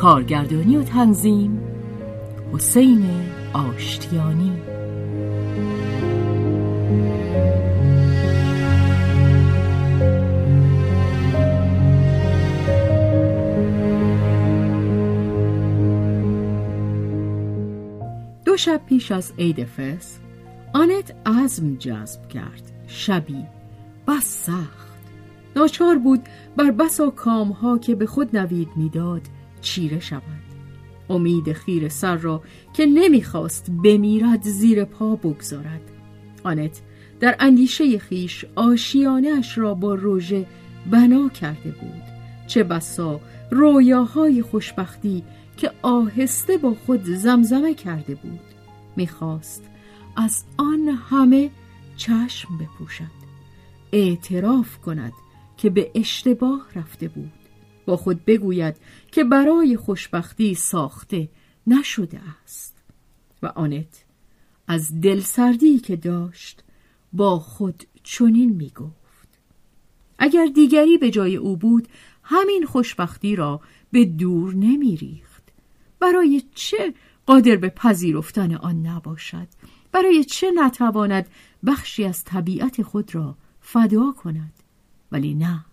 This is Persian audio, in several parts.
کارگردانی و تنظیم. حسین آشتیانی. دو شب پیش از عید فس آنت عزم جذب کرد. شبی بس سخت. ناچار بود بر بسا کامها که به خود نوید می‌داد چیره شود. امید خیر سر را که نمی‌خواست بمیرد زیر پا بگذارد. آنت در اندیشه خیش آشیانش را با روژه بنا کرده بود. چه بسا رویاهای خوشبختی که آهسته با خود زمزمه کرده بود. می‌خواست از آن همه چشم بپوشد. اعتراف کند که به اشتباه رفته بود. با خود بگوید که برای خوشبختی ساخته نشده است. و آنت از دلسردی که داشت با خود چنین می گفت اگر دیگری به جای او بود همین خوشبختی را به دور نمی ریخت برای چه قادر به پذیرفتن آن نباشد؟ برای چه نتواند بخشی از طبیعت خود را فدا کند؟ ولی نه.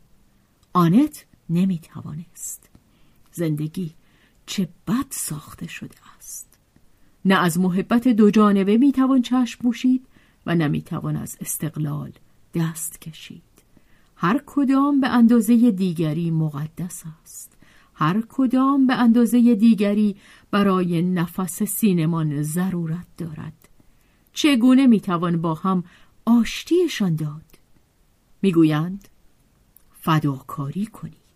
آنت نمی توانست زندگی چه بد ساخته شده است. نه از محبت دو جانبه می توان چشم پوشید و نمی توان از استقلال دست کشید. هر کدام به اندازه دیگری مقدس است. هر کدام به اندازه دیگری برای نفس سینمان ضرورت دارد. چگونه می‌توان با هم آشتیشان داد؟ می‌گویند فداکاری کنید.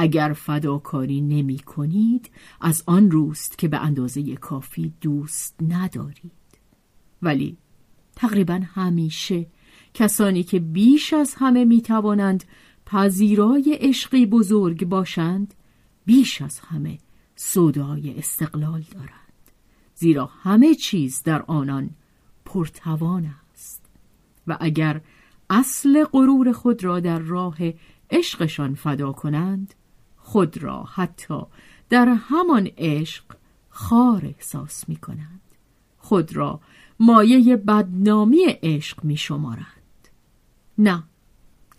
اگر فداکاری نمی کنید از آن روست که به اندازه کافی دوست ندارید. ولی تقریبا همیشه کسانی که بیش از همه می توانند پذیرای عشقی بزرگ باشند بیش از همه سودای استقلال دارند. زیرا همه چیز در آنان پرتوان است. و اگر اصل غرور خود را در راه عشقشان فدا کنند خود را حتی در همان عشق خار احساس می کنند خود را مایه بدنامی عشق می شمارند نه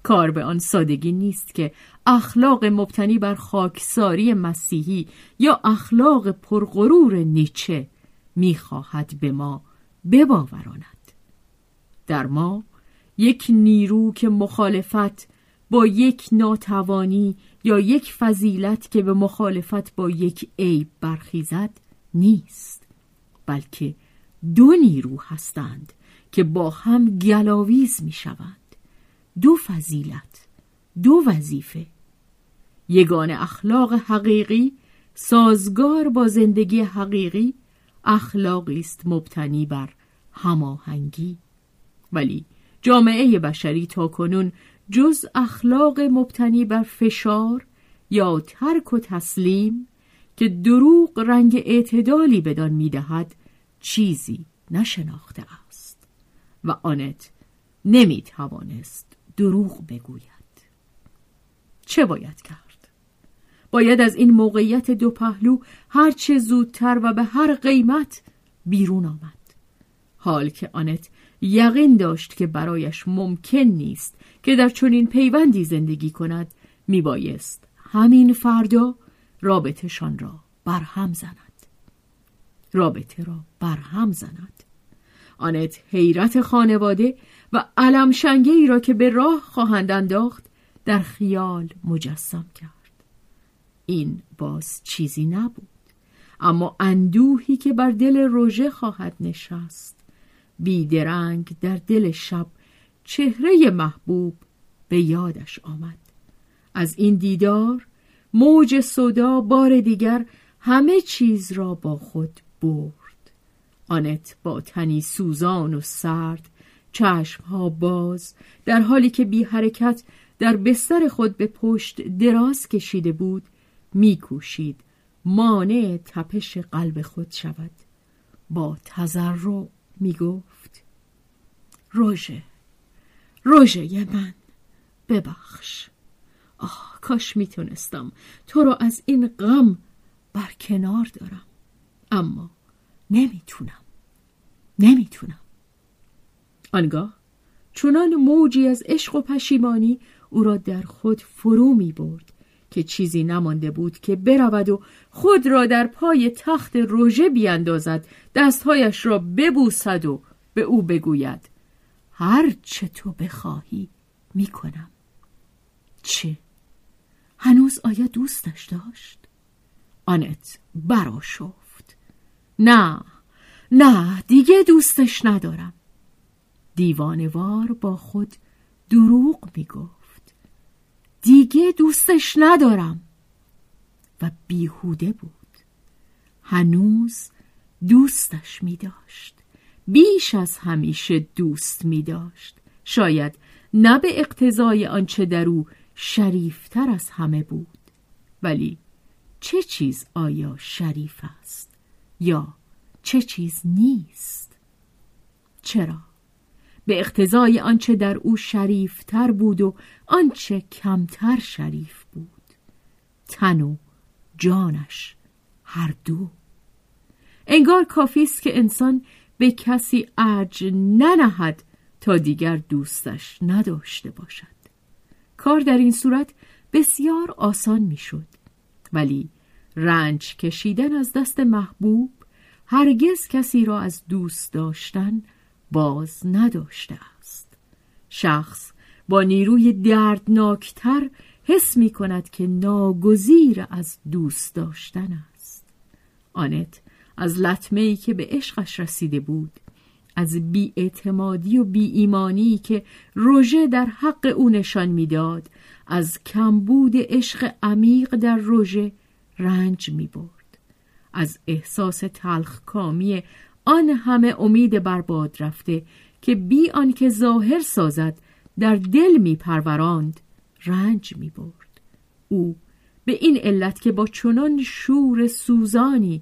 کار به آن سادگی نیست که اخلاق مبتنی بر خاکساری مسیحی یا اخلاق پرغرور نیچه می‌خواهد به ما بباوراند. در ما یک نیرو که مخالفت با یک ناتوانی یا یک فضیلت که به مخالفت با یک عیب برخیزد نیست بلکه دو نیرو هستند که با هم گلاویز می شوند دو فضیلت دو وظیفه. یگان اخلاق حقیقی سازگار با زندگی حقیقی اخلاقی است مبتنی بر هماهنگی. ولی جامعه بشری تا کنون جز اخلاق مبتنی بر فشار یا ترک و تسلیم که دروغ رنگ اعتدالی بدان می‌دهد چیزی نشناخته است و آنت نمی توانست دروغ بگوید چه باید کرد؟ باید از این موقعیت دو پهلو هرچه زودتر و به هر قیمت بیرون آمد حال که آنت یقین داشت که برایش ممکن نیست که در چنین پیوندی زندگی کند میبایست همین فردا رابطهشان را برهم زند. رابطه را برهم زند. آنت حیرت خانواده و علم شنگه را که به راه خواهند انداخت در خیال مجسم کرد. این باز چیزی نبود اما اندوهی که بر دل روژه خواهد نشست بیدرنگ در دل شب چهره محبوب به یادش آمد. از این دیدار موج صدا بار دیگر همه چیز را با خود برد. آنت با تنی سوزان و سرد چشمها باز در حالی که بی حرکت در بستر خود به پشت دراز کشیده بود میکوشید مانع تپش قلب خود شود. با تذرع می‌گفت. روژه. روژه من. ببخش. آه کاش می‌تونستم. تو رو از این غم بر کنار دارم. اما نمی‌تونم. نمی‌تونم. آنگاه چونان موجی از عشق و پشیمانی او را در خود فرو می برد که چیزی نمانده بود که برود و خود را در پای تخت روژه بیاندازد دستهایش را ببوسد و به او بگوید هر چه تو بخواهی می‌کنم چه؟ هنوز آیا دوستش داشت؟ آنت براشفت نه نه دیگه دوستش ندارم دیوانوار با خود دروغ می‌گفت دیگه دوستش ندارم. و بیهوده بود. هنوز دوستش می داشت. بیش از همیشه دوست می داشت. شاید نه به اقتضای آنچه در او شریفتر از همه بود. ولی چه چیز آیا شریف است؟ یا چه چیز نیست؟ چرا؟ به اقتضای آنچه در او شریفتر بود و آنچه کمتر شریف بود. تن و جانش هر دو. انگار کافی است که انسان به کسی ارج ننهد تا دیگر دوستش نداشته باشد. کار در این صورت بسیار آسان می‌شد. ولی رنج کشیدن از دست محبوب هرگز کسی را از دوست داشتن باز نداشته است. شخص با نیروی دردناکتر حس می کند که ناگزیر از دوست داشتن است. آنت از لطمه ای که به عشقش رسیده بود از بیاعتمادی و بی ایمانی که روژه در حق او نشان می‌داد از کمبود عشق عمیق در روژه رنج می برد از احساس تلخکامی آن همه امید برباد رفته که بی آنکه ظاهر سازد در دل می پروراند رنج می برد او به این علت که با چنان شور سوزانی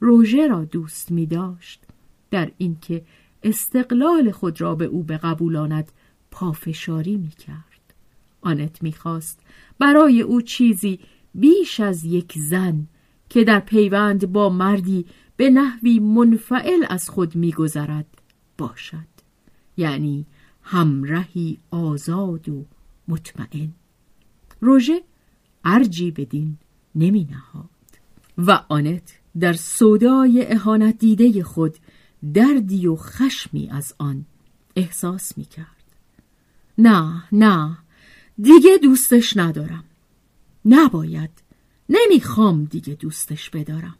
روژه را دوست می داشت در اینکه استقلال خود را به او بقبولاند پافشاری می کرد آنت می خواست برای او چیزی بیش از یک زن که در پیوند با مردی به نحوی منفعل از خود میگذرد باشد. یعنی همرهی آزاد و مطمئن. روژه ارجی بدین نمی نهاد و آنت در صدای اهانت دیده خود دردی و خشمی از آن احساس می کرد نه نه دیگه دوستش ندارم. نباید نمی‌خوام دیگه دوستش بدارم.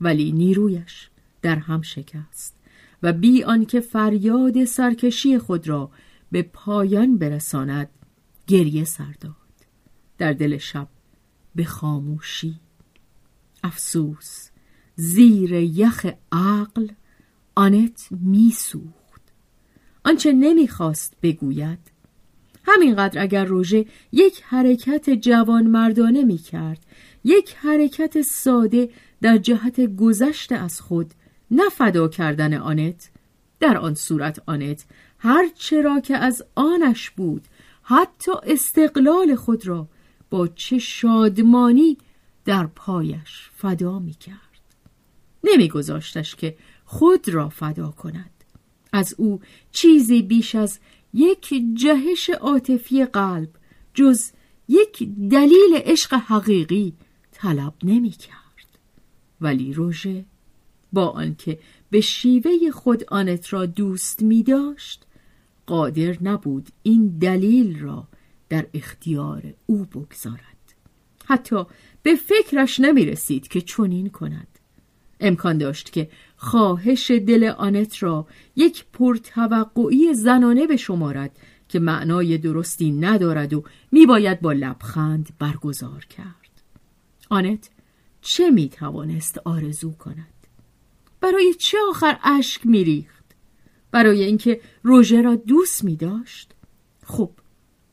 ولی نیرویش در هم شکست و بی آنکه فریاد سرکشی خود را به پایان برساند گریه سر داد. در دل شب به خاموشی. افسوس زیر یخ عقل آنت میسوخت. آنچه نمی‌خواست بگوید. همینقدر اگر روژه یک حرکت جوان مردانه می کرد یک حرکت ساده در جهت گذشت از خود نه کردن آنت. در آن صورت آنت هر چرا که از آنش بود حتی استقلال خود را با چه شادمانی در پایش فدا می کرد نمیگذاشتش که خود را فدا کند. از او چیزی بیش از یک جهش عاطفی قلب جز یک دلیل عشق حقیقی طلب نمی کرد. ولی روژه با آنکه به شیوه خود آنت را دوست می داشت قادر نبود این دلیل را در اختیار او بگذارد. حتی به فکرش نمی رسید که چنین کند. امکان داشت که خواهش دل آنت را یک پرتوقعی زنانه بشمارد که معنای درستی ندارد و میباید با لبخند برگزار کرد. آنت چه می‌توانست آرزو کند؟ برای چه آخر اشک میریخت؟ برای اینکه روژه را دوست می داشت خب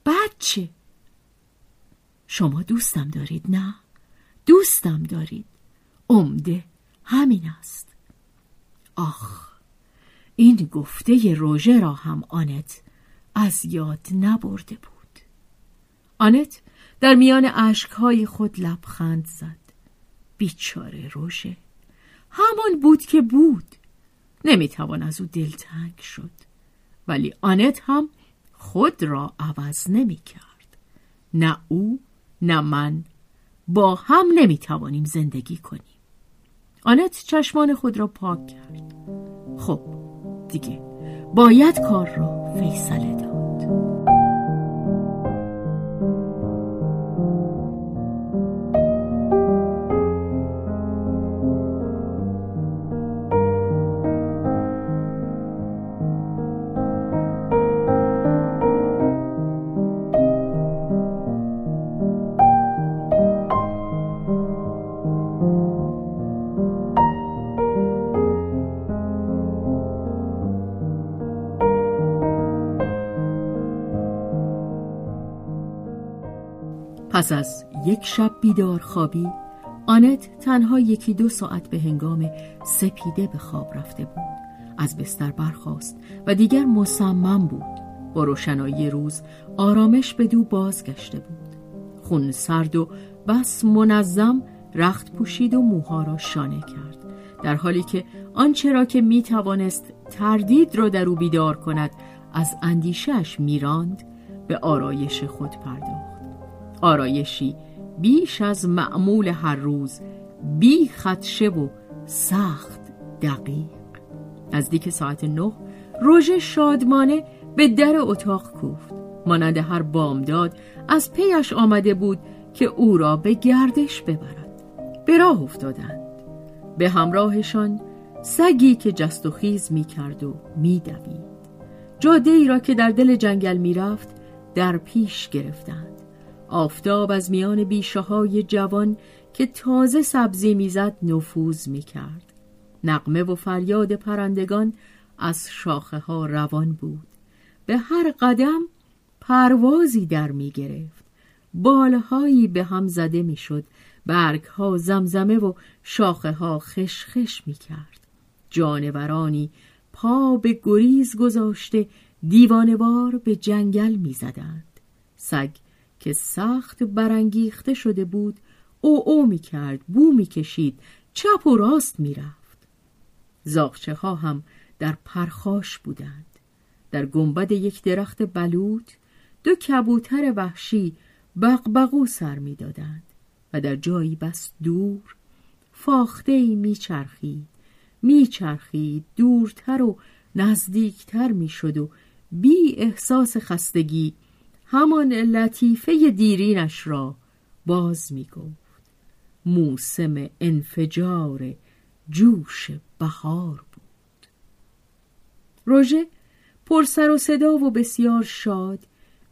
بعد چه؟ شما دوستم دارید نه؟ دوستم دارید. عمده همین است. آخ این گفته روژه را هم آنت از یاد نبرده بود. آنت در میان اشکهای خود لبخند زد. بیچاره روژه همان بود که بود. نمی‌توان از او دلتنگ شد. ولی آنت هم خود را عوض نمی کرد نه او نه من. با هم نمی‌توانیم زندگی کنیم. آنت چشمان خود را پاک کرد. خب دیگه باید کار را فیصله داد. پس از یک شب بیدار خوابی آنت تنها یکی دو ساعت به هنگام سپیده به خواب رفته بود. از بستر برخاست و دیگر مصمم بود. با روشنایی روز آرامش به دو بازگشته بود. خون سرد و بس منظم رخت پوشید و موها را شانه کرد. در حالی که آنچه را که می توانست تردید را در او بیدار کند از اندیشش میراند به آرایش خود پرداخت. آرایشی بیش از معمول هر روز بی خدشه و سخت دقیق. نزدیک ساعت نه روژه شادمانه به در اتاق کوفت. مانند هر بامداد از پیش آمده بود که او را به گردش ببرد. به راه افتادند. به همراهشان سگی که جست و خیز می کرد و می دوید. جاده ای را که در دل جنگل می رفت در پیش گرفتند. آفتاب از میان بیشه های جوان که تازه سبزی می‌زد نفوذ می‌کرد. نقمه و فریاد پرندگان از شاخه ها روان بود. به هر قدم پروازی در می گرفت بالهایی به هم زده می شد برگ ها زمزمه و شاخه ها خشخش می کرد جانورانی پا به گریز گذاشته دیوانوار به جنگل می زدند سگ که سخت برانگیخته شده بود او او می کرد بو می کشید چپ و راست می رفت زاغچه ها هم در پرخاش بودند. در گنبد یک درخت بلوط دو کبوتر وحشی بغبغو سر می دادند و در جایی بس دور فاخته ای می چرخید می چرخید دورتر و نزدیکتر می شد و بی احساس خستگی همان لطیفه دیرینش را باز می گفت موسم انفجار جوش بهار بود. روژه پرسر و صدا و بسیار شاد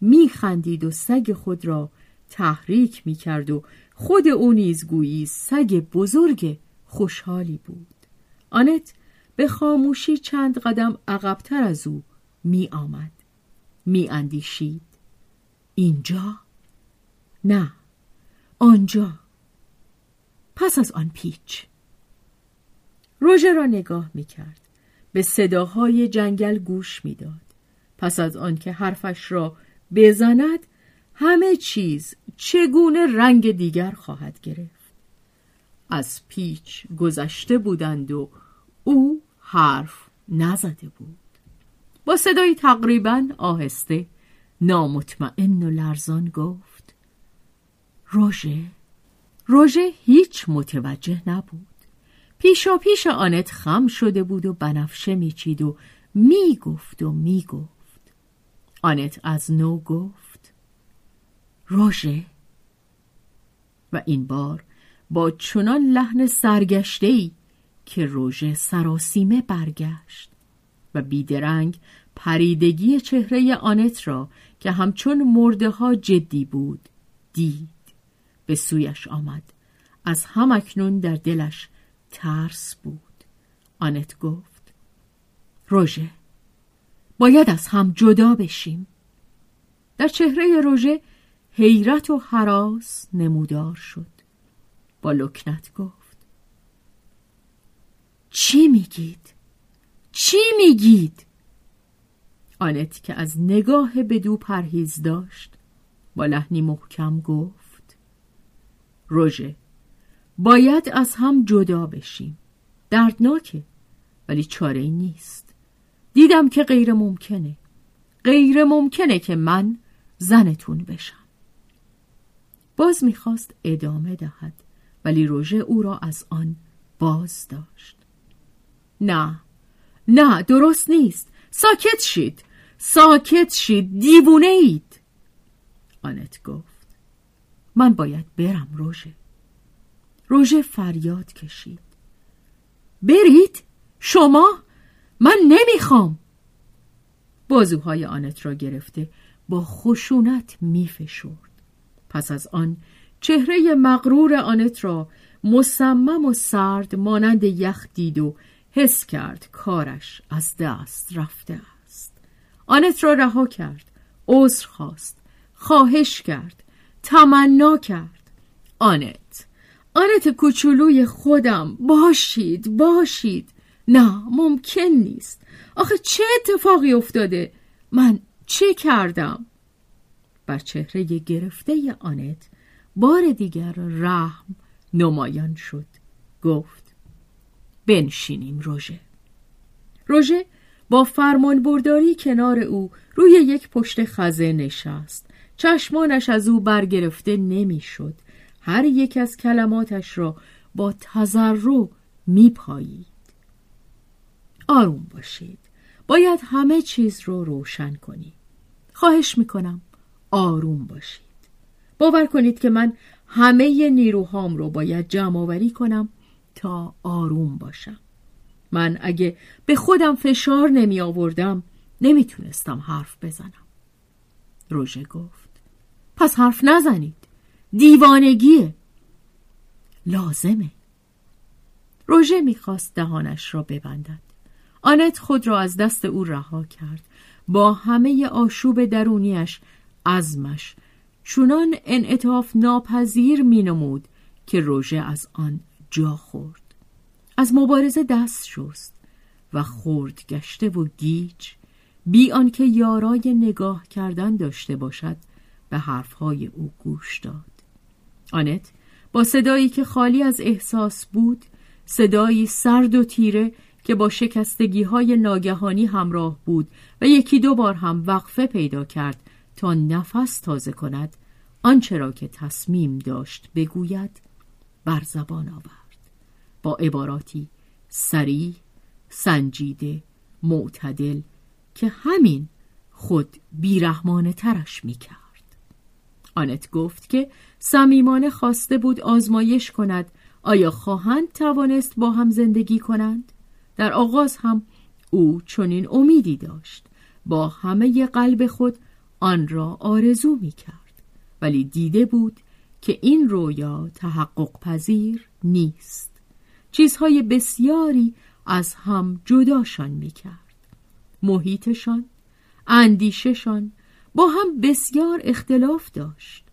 میخندید و سگ خود را تحریک می‌کرد و خود او نیز گویی سگ بزرگ خوشحالی بود. آنت به خاموشی چند قدم عقبتر از او می آمد می اندیشید اینجا؟ نه آنجا. پس از آن پیچ. روژه را نگاه می کرد به صداهای جنگل گوش می‌داد. پس از آنکه حرفش را بزند همه چیز چگونه رنگ دیگر خواهد گرفت. از پیچ گذشته بودند و او حرف نزده بود. با صدای تقریبا آهسته نامطمئن و لرزان گفت روژه روژه هیچ متوجه نبود. پیشا پیش آنت خم شده بود و بنفشه میچید و می‌گفت و می‌گفت. آنت از نو گفت روژه. و این بار با چنان لحن سرگشتهی که روژه سراسیمه برگشت و بیدرنگ پریدگی چهره آنت را که همچون مرده ها جدی بود دید. به سویش آمد. از همکنون در دلش ترس بود. آنت گفت روژه باید از هم جدا بشیم. در چهره روژه حیرت و حراس نمودار شد. با لکنت گفت چی میگید؟ چی میگید؟ آنت که از نگاه بدو پرهیز داشت. با لحنی محکم گفت روژه باید از هم جدا بشیم. دردناکه ولی چاره نیست. دیدم که غیر ممکنه. غیر ممکنه که من زنتون بشم. باز می‌خواست ادامه دهد ولی روژه او را از آن باز داشت. نه نه درست نیست. ساکت شید. ساکت شید دیوونه اید آنت گفت من باید برم روژه. روژه فریاد کشید. برید؟ شما؟ من نمی‌خوام. بازوهای آنت را گرفته با خشونت میفشرد. پس از آن چهره مغرور آنت را مصمم و سرد مانند یخ دید و حس کرد کارش از دست رفته آنت را رها کرد عذر خواست خواهش کرد تمنا کرد. آنت آنت کوچولوی خودم باشید باشید. نه ممکن نیست. آخه چه اتفاقی افتاده؟ من چه کردم؟ بر چهره گرفته آنت بار دیگر رحم نمایان شد. گفت بنشینیم روژه. روژه با فرمان برداری کنار او روی یک پشت خزه نشست. چشمانش از او برگرفته نمی‌شد. هر یک از کلماتش را با تذرع میپایید. آروم باشید. باید همه چیز رو روشن کنید. خواهش می‌کنم آروم باشید. باور کنید که من همه نیروهام رو باید جمع آوری کنم تا آروم باشم. من اگه به خودم فشار نمی آوردم نمی‌تونستم حرف بزنم. روژه گفت پس حرف نزنید. دیوانگیه. لازمه. روژه می‌خواست دهانش را ببندد. آنت خود را از دست او رها کرد. با همه آشوب درونیش ازمش چونان انعطاف ناپذیر مینمود که روژه از آن جا خورد. از مبارزه دست شست و خورد گشته و گیج بی آنکه یارای نگاه کردن داشته باشد به حرفهای او گوش داد. آنت با صدایی که خالی از احساس بود صدایی سرد و تیره که با شکستگی های ناگهانی همراه بود و یکی دو بار هم وقفه پیدا کرد تا نفس تازه کند آنچه را که تصمیم داشت بگوید بر زبان آورد. با عباراتی سریع سنجیده معتدل که همین خود بیرحمانه ترش می کرد. آنت گفت که صمیمانه خواسته بود آزمایش کند آیا خواهند توانست با هم زندگی کنند؟ در آغاز هم او چنین امیدی داشت با همه قلب خود آن را آرزو می کرد ولی دیده بود که این رویا تحقق پذیر نیست چیزهای بسیاری از هم جداشان می کرد محیطشان اندیششان با هم بسیار اختلاف داشت.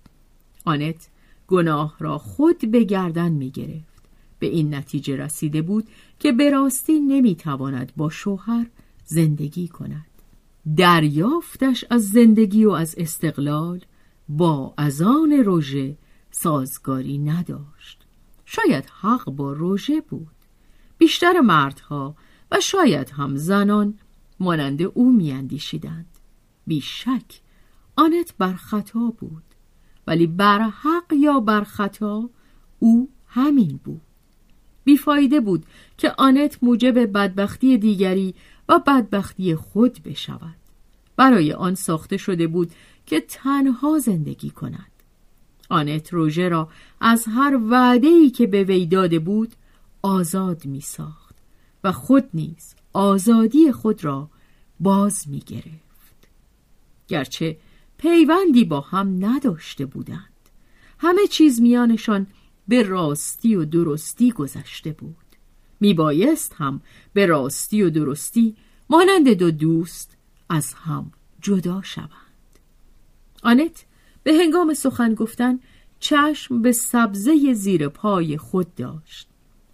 آنت گناه را خود به گردن می گرفت به این نتیجه رسیده بود که به راستی نمی تواند با شوهر زندگی کند. دریافتش از زندگی و از استقلال با ازان روژه سازگاری نداشت. شاید حق با روژه بود. بیشتر مردها و شاید هم زنان مانند او میاندیشیدند. بیشک آنت بر خطا بود ولی بر حق یا بر خطا او همین بود. بیفایده بود که آنت موجب بدبختی دیگری و بدبختی خود بشود. برای آن ساخته شده بود که تنها زندگی کند. آنت روژه را از هر وعده‌ای که به وی داده بود آزاد می ساخت و خود نیز آزادی خود را باز می گرفت گرچه پیوندی با هم نداشته بودند همه چیز میانشان به راستی و درستی گذشته بود. میبایست هم به راستی و درستی مانند دو دوست از هم جدا شوند. آنت به هنگام سخن گفتن چشم به سبزه زیر پای خود داشت.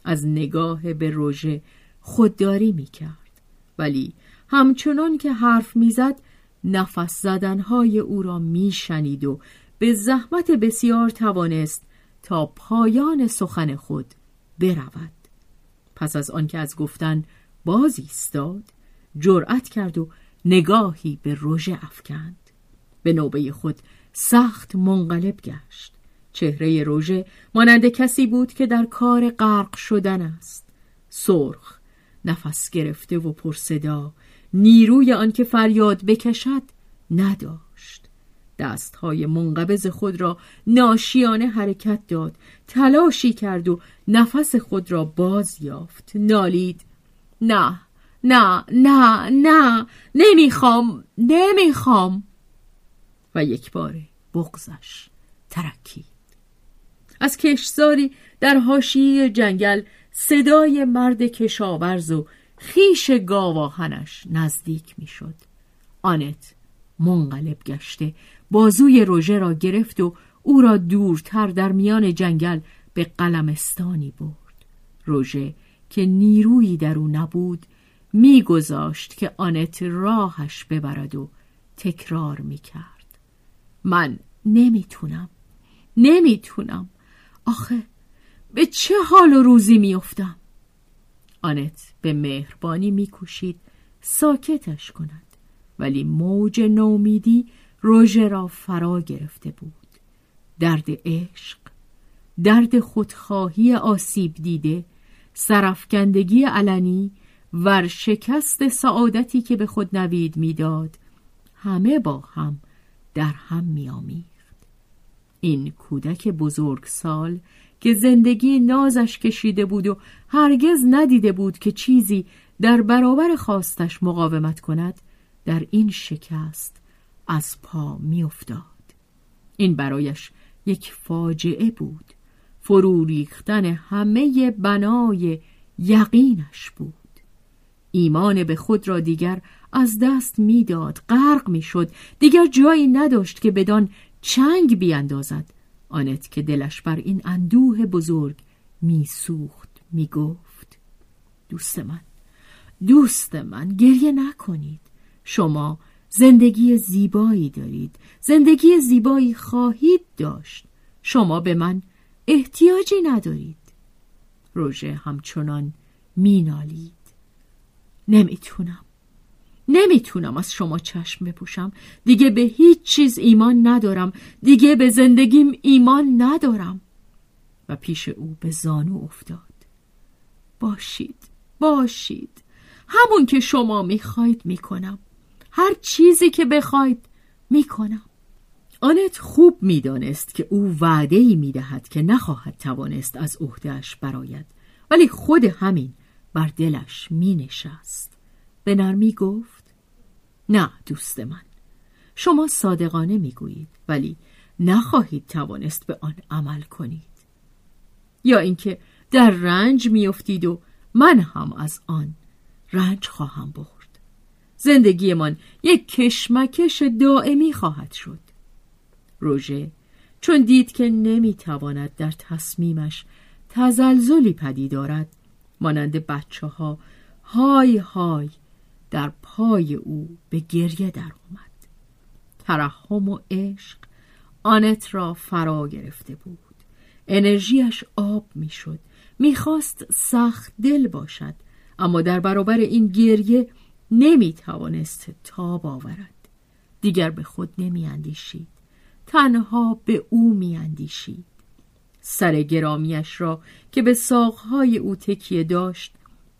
از نگاه به روژه خودداری می کرد. ولی همچنان که حرف می‌زد نفس زدنهای او را میشنید و به زحمت بسیار توانست تا پایان سخن خود برود. پس از آنکه از گفتن باز ایستاد جرأت کرد و نگاهی به روژه افکند. به نوبه خود سخت منقلب گشت. چهره روژه مانند کسی بود که در کار غرق شدن است. سرخ نفس گرفته و پرصدا نیروی آنکه فریاد بکشد نداشت. دستهای منقبض خود را ناشیانه حرکت داد تلاشی کرد و نفس خود را باز یافت. نالید نه نه نه نه نمی‌خوام نمی‌خوام. و یک بار بغزش ترکید از کشزاری در حاشیه جنگل صدای مرد کشاورز و خیش گاواهنش نزدیک می‌شد. آنت منقلب گشته بازوی روژه را گرفت و او را دورتر در میان جنگل به قلمستانی برد. روژه که نیرویی در او نبود میگذاشت که آنت راهش ببرد و تکرار می‌کرد. من نمی‌تونم. نمی‌تونم. آخه به چه حال و روزی میافتم؟ آنت به مهربانی میکوشید ساکتش کند ولی موج نومیدی روژه را فرا گرفته بود. درد عشق درد خودخواهی آسیب دیده سرفکندگی علنی ورشکست سعادتی که به خود نوید می‌داد همه با هم در هم میآمیخت. این کودک بزرگ سال که زندگی نازش کشیده بود و هرگز ندیده بود که چیزی در برابر خواستش مقاومت کند در این شکست از پا میافتاد. این برایش یک فاجعه بود. فرو ریختن همه بنای یقینش بود. ایمان به خود را دیگر از دست می‌داد. غرق می‌شد. دیگر جایی نداشت که بدان چنگ بیاندازد. آنت که دلش بر این اندوه بزرگ میسوخت می‌گفت دوست من دوست من گریه نکنید. شما زندگی زیبایی دارید. زندگی زیبایی خواهید داشت. شما به من احتیاجی ندارید. روژه همچنان مینالید. نمی‌تونم. نمی‌تونم از شما چشم بپوشم. دیگه به هیچ چیز ایمان ندارم. دیگه به زندگیم ایمان ندارم. و پیش او به زانو افتاد. باشید باشید. همون که شما می‌خواید می‌کنم. هر چیزی که بخواید می‌کنم. آنت خوب می‌دانست که او وعده ای می‌دهد که نخواهد توانست از عهدهش براید ولی خود همین بر دلش مینشست. به نرمی گفت نه دوست من شما صادقانه می‌گویید ولی نخواهید توانست به آن عمل کنید. یا اینکه در رنج میافتید و من هم از آن رنج خواهم برد. زندگیمان یک کشمکش دائمی خواهد شد. روژه چون دید که نمی‌تواند در تصمیمش تزلزلی پدید دارد مانند بچه ها های های در پای او به گریه در آمد ترحم و عشق آنت را فرا گرفته بود. انرژیش آب می‌شد. می‌خواست سخت دل باشد اما در برابر این گریه نمی‌توانست تاب آورد. دیگر به خود نمیاندیشید. تنها به او میاندیشید. سر گرامیش را که به ساقهای او تکیه داشت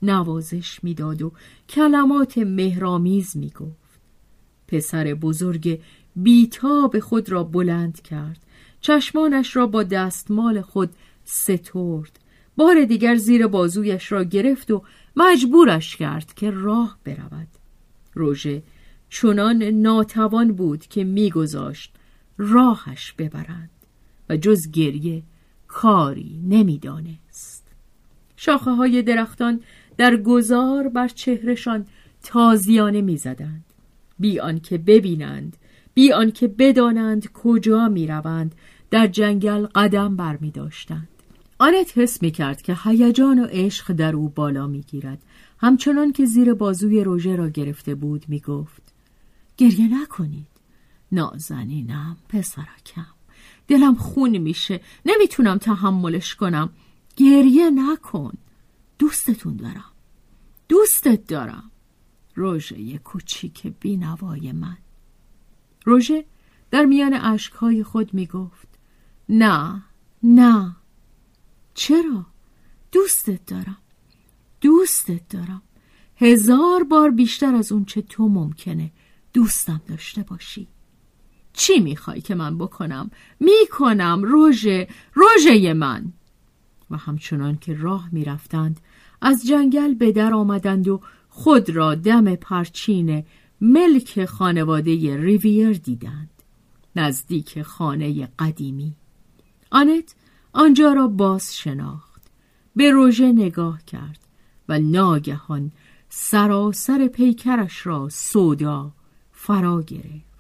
نوازش می‌داد و کلمات مهرامیز می‌گفت. پسر بزرگ بیتاب خود را بلند کرد. چشمانش را با دستمال خود سترد. بار دیگر زیر بازویش را گرفت و مجبورش کرد که راه برود. روژه چنان ناتوان بود که میگذاشت راهش ببرند و جز گریه کاری نمی‌دانست. شاخه های درختان در گذار بر چهرشان تازیانه می‌زدند. بی آنکه ببینند بی آنکه بدانند کجا می‌روند در جنگل قدم بر می داشتند. آنت حس می کرد که هیجان و عشق در او بالا می گیرد. همچنان که زیر بازوی روژه را گرفته بود می گفت گریه نکنید. نازنینم پسرکم. دلم خون میشه. نمی‌تونم تحملش کنم. گریه نکن. دوستتون دارم. دوستت دارم. روژه کوچیک بینوای من. روژه در میان اشکهای خود می‌گفت نه نه. چرا؟ دوستت دارم. دوستت دارم. هزار بار بیشتر از اون چه تو ممکنه دوستم داشته باشی. چی می‌خوای که من بکنم؟ می‌کنم روژه روژه من. و همچنان که راه می‌رفتند از جنگل به در آمدند و خود را دم پرچین ملک خانواده ریویر دیدند نزدیک خانه قدیمی. آنت آنجا را باز شناخت به روژه نگاه کرد و ناگهان سراسر پیکرش را سودا فرا گرفت.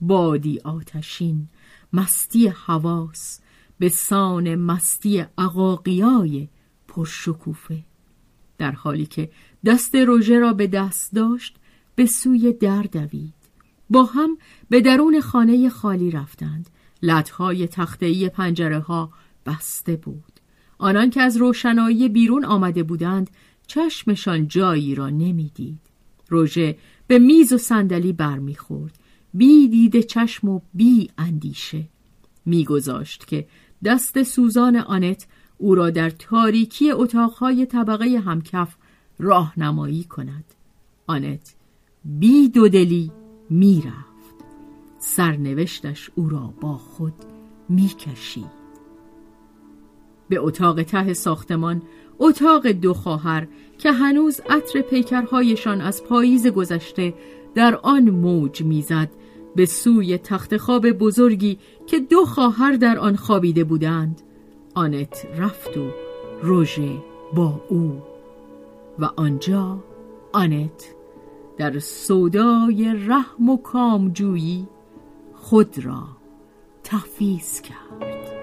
بادی آتشین مستی حواس به سان مستی عقاقیای پرشکوفه در حالی که دست روژه را به دست داشت به سوی در دوید. با هم به درون خانه خالی رفتند. لطهای تختهی پنجره ها بسته بود. آنان که از روشنایی بیرون آمده بودند چشمشان جایی را نمی‌دید. روژه به میز و صندلی برمیخورد. بی دیده چشم و بی اندیشه میگذاشت که دست سوزان آنت او را در تاریکی اتاقهای طبقه همکف راهنمایی کند. آنت بی دودلی می‌رفت سرنوشتش او را با خود می‌کشید به اتاق ته ساختمان اتاق دو خواهر که هنوز عطر پیکرهایشان از پاییز گذشته در آن موج می‌زد به سوی تخت خواب بزرگی که دو خواهر در آن خوابیده بودند. آنت رفت و روژه با او. و آنجا آنت در سودای رحم و کامجویی خود را تفیز کرد.